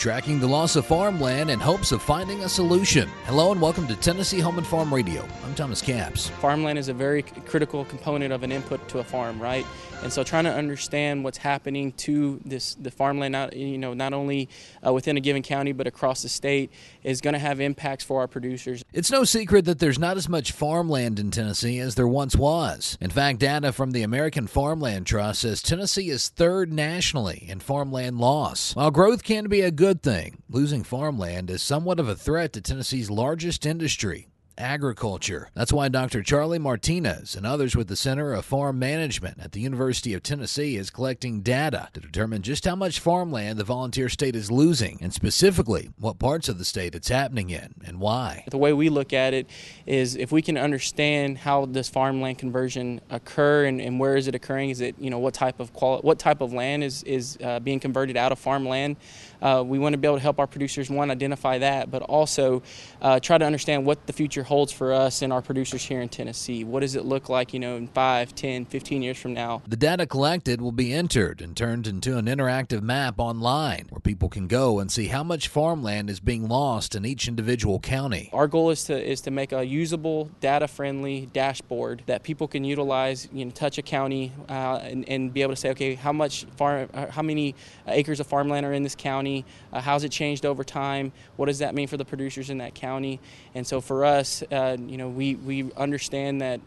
tracking the loss of farmland in hopes of finding a solution. Hello and welcome to Tennessee Home and Farm Radio. I'm Thomas Capps. Farmland is a very critical component of an input to a farm, right? And so trying to understand what's happening to this the farmland, not you know not only uh, within a given county but across the state, is going to have impacts for our producers. It's no secret that there's not as much farmland in Tennessee as there once was. In fact, data from the American Farmland Trust says Tennessee is third nationally in farmland loss. While growth can be a good thing, losing farmland is somewhat of a threat to Tennessee's largest industry, agriculture. That's why Dr. Charlie Martinez and others with the Center of Farm Management at the University of Tennessee is collecting data to determine just how much farmland the volunteer state is losing and specifically what parts of the state it's happening in and why. The way we look at it is if we can understand how this farmland conversion occur and, and where is it occurring, is it you know what type of quali- what type of land is is uh, being converted out of farmland. Uh, we want to be able to help our producers one identify that, but also uh, try to understand what the future holds for us and our producers here in Tennessee. What does it look like, you know, in 5, 10, 15 years from now? The data collected will be entered and turned into an interactive map online where people can go and see how much farmland is being lost in each individual county. Our goal is to is to make a usable, data-friendly dashboard that people can utilize, you know, touch a county uh, and, and be able to say, okay, how much farm, uh, how many acres of farmland are in this county? Uh, how's it changed over time? What does that mean for the producers in that county? And so for us, uh, you know, we, we understand that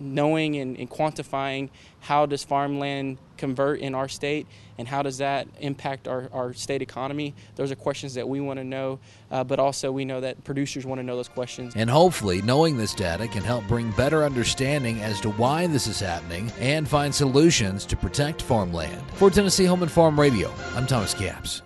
knowing and, and, quantifying how does farmland convert in our state and how does that impact our, our state economy those are questions that we want to know uh, but also we know that producers want to know those questions. And hopefully knowing this data can help bring better understanding as to why this is happening and find solutions to protect farmland. For tennessee home and farm radio i'm thomas capps